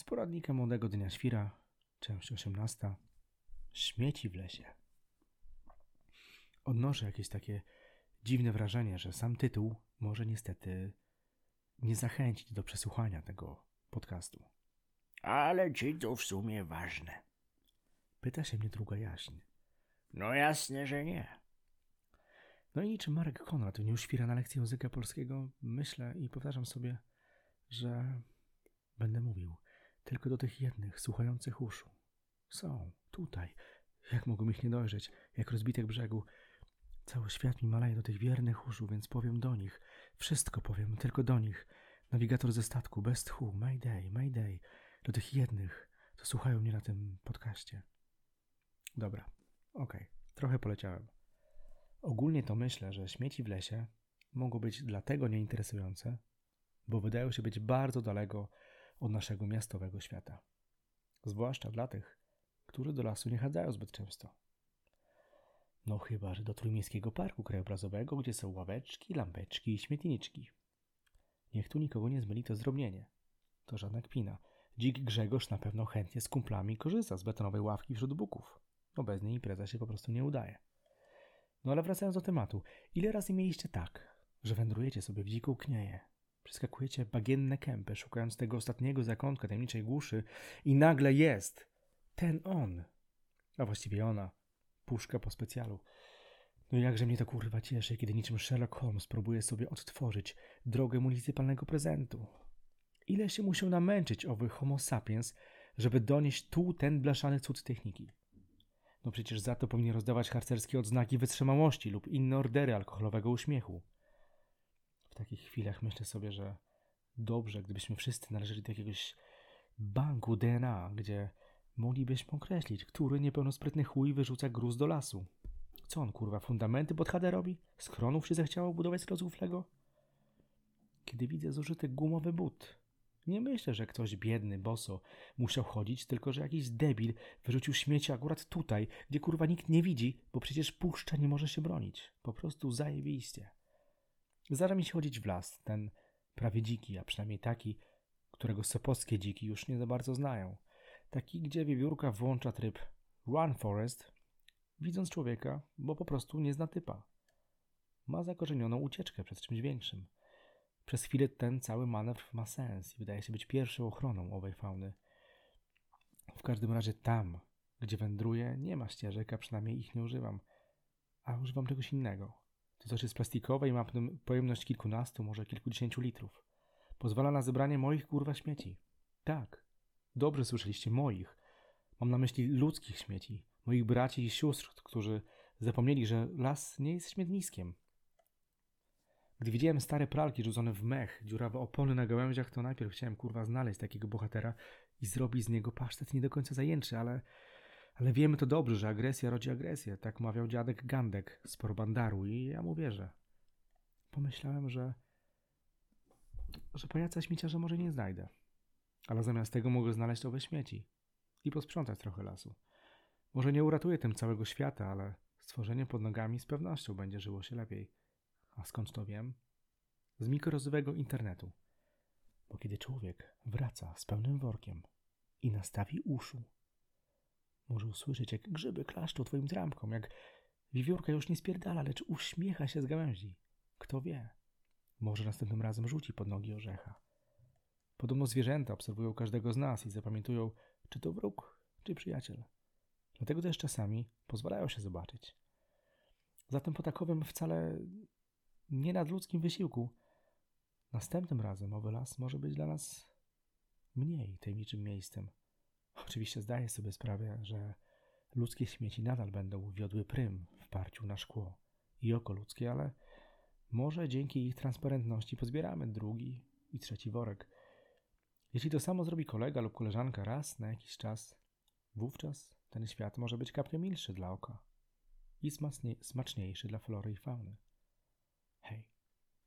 Z poradnika Młodego Dnia Świra, część 18. Śmieci w lesie. Odnoszę jakieś takie dziwne wrażenie, że sam tytuł może niestety nie zachęcić do przesłuchania tego podcastu. Ale ci to w sumie ważne. Pyta się mnie druga jaśń. No jasne, że nie. No i niczym Marek Konrad w dniu świra na lekcji języka polskiego myślę i powtarzam sobie, że będę mówił tylko do tych jednych słuchających uszu. Są, tutaj. Jak mogą ich nie dojrzeć, jak rozbitek brzegu. Cały świat mi maleje do tych wiernych uszu, więc powiem do nich. Wszystko powiem, tylko do nich. Nawigator ze statku, bez tchu, mayday, mayday. Do tych jednych, co słuchają mnie na tym podcaście. Dobra, okej, okay. trochę poleciałem. Ogólnie to myślę, że śmieci w lesie mogą być dlatego nieinteresujące, bo wydają się być bardzo daleko od naszego miastowego świata. Zwłaszcza dla tych, którzy do lasu nie chadzają zbyt często. No chyba, że do Trójmiejskiego Parku Krajobrazowego, gdzie są ławeczki, lampeczki i śmietniczki. Niech tu nikogo nie zmyli to zdrobnienie. To żadna kpina. Dzik Grzegorz na pewno chętnie z kumplami korzysta z betonowej ławki wśród buków. No bez niej impreza się po prostu nie udaje. No ale wracając do tematu. Ile razy mieliście tak, że wędrujecie sobie w dziką knieję, przeskakujecie bagienne kępy, szukając tego ostatniego zakątka tajemniczej głuszy i nagle jest ten on, a właściwie ona, puszka po specjalu. No jakże mnie to kurwa cieszy, kiedy niczym Sherlock Holmes próbuje sobie odtworzyć drogę municypalnego prezentu. Ile się musiał namęczyć owy homo sapiens, żeby donieść tu ten blaszany cud techniki. No przecież za to powinien rozdawać harcerskie odznaki wytrzymałości lub inne ordery alkoholowego uśmiechu. Takich chwilach myślę sobie, że dobrze, gdybyśmy wszyscy należeli do jakiegoś banku DNA, gdzie moglibyśmy określić, który niepełnosprytny chuj wyrzuca gruz do lasu. Co on, kurwa, fundamenty pod HD robi? Schronów się zechciało budować z rozuflego? Kiedy widzę zużyty gumowy but, nie myślę, że ktoś biedny, boso musiał chodzić, tylko że jakiś debil wyrzucił śmieci akurat tutaj, gdzie kurwa nikt nie widzi, bo przecież puszcza nie może się bronić. Po prostu zajebiście. Zdarza mi się chodzić w las, ten prawie dziki, a przynajmniej taki, którego sopockie dziki już nie za bardzo znają. Taki, gdzie wiewiórka włącza tryb Run Forest, widząc człowieka, bo po prostu nie zna typa. Ma zakorzenioną ucieczkę przed czymś większym – przez chwilę ten cały manewr ma sens i wydaje się być pierwszą ochroną owej fauny. W każdym razie tam, gdzie wędruję, nie ma ścieżek, a przynajmniej ich nie używam. A używam czegoś innego. To coś jest plastikowe i ma pojemność kilkunastu, może kilkudziesięciu litrów. Pozwala na zebranie moich kurwa śmieci. Tak, dobrze słyszeliście, moich. Mam na myśli ludzkich śmieci, moich braci i sióstr, którzy zapomnieli, że las nie jest śmietniskiem, gdy widziałem stare pralki rzucone w mech, dziurawe opony na gałęziach, to najpierw chciałem kurwa znaleźć takiego bohatera i zrobić z niego pasztet nie do końca zajęczy, ale, ale wiemy to dobrze, że agresja rodzi agresję. Tak mawiał dziadek Gandek z Porbandaru i ja mu wierzę. Pomyślałem, że że pajaca śmieciarza może nie znajdę. Ale zamiast tego mogę znaleźć owe śmieci i posprzątać trochę lasu. Może nie uratuję tym całego świata, ale stworzenie pod nogami z pewnością będzie żyło się lepiej. A skąd to wiem? Z mikrozowego internetu. Bo kiedy człowiek wraca z pełnym workiem i nastawi uszu, może usłyszeć, jak grzyby klaszczą twoim trampkom, jak wiewiórka już nie spierdala, lecz uśmiecha się z gałęzi. Kto wie? Może następnym razem rzuci pod nogi orzecha. Podobno zwierzęta obserwują każdego z nas i zapamiętują, czy to wróg, czy przyjaciel. Dlatego też czasami pozwalają się zobaczyć. Zatem po takowym wcale nie nadludzkim wysiłku, następnym razem owy las może być dla nas mniej tajemniczym miejscem. Oczywiście zdaję sobie sprawę, że ludzkie śmieci nadal będą wiodły prym w parciu na szkło i oko ludzkie, ale może dzięki ich transparentności pozbieramy drugi i trzeci worek. Jeśli to samo zrobi kolega lub koleżanka raz na jakiś czas, wówczas ten świat może być kapnie milszy dla oka i smaczniejszy dla flory i fauny. Hey,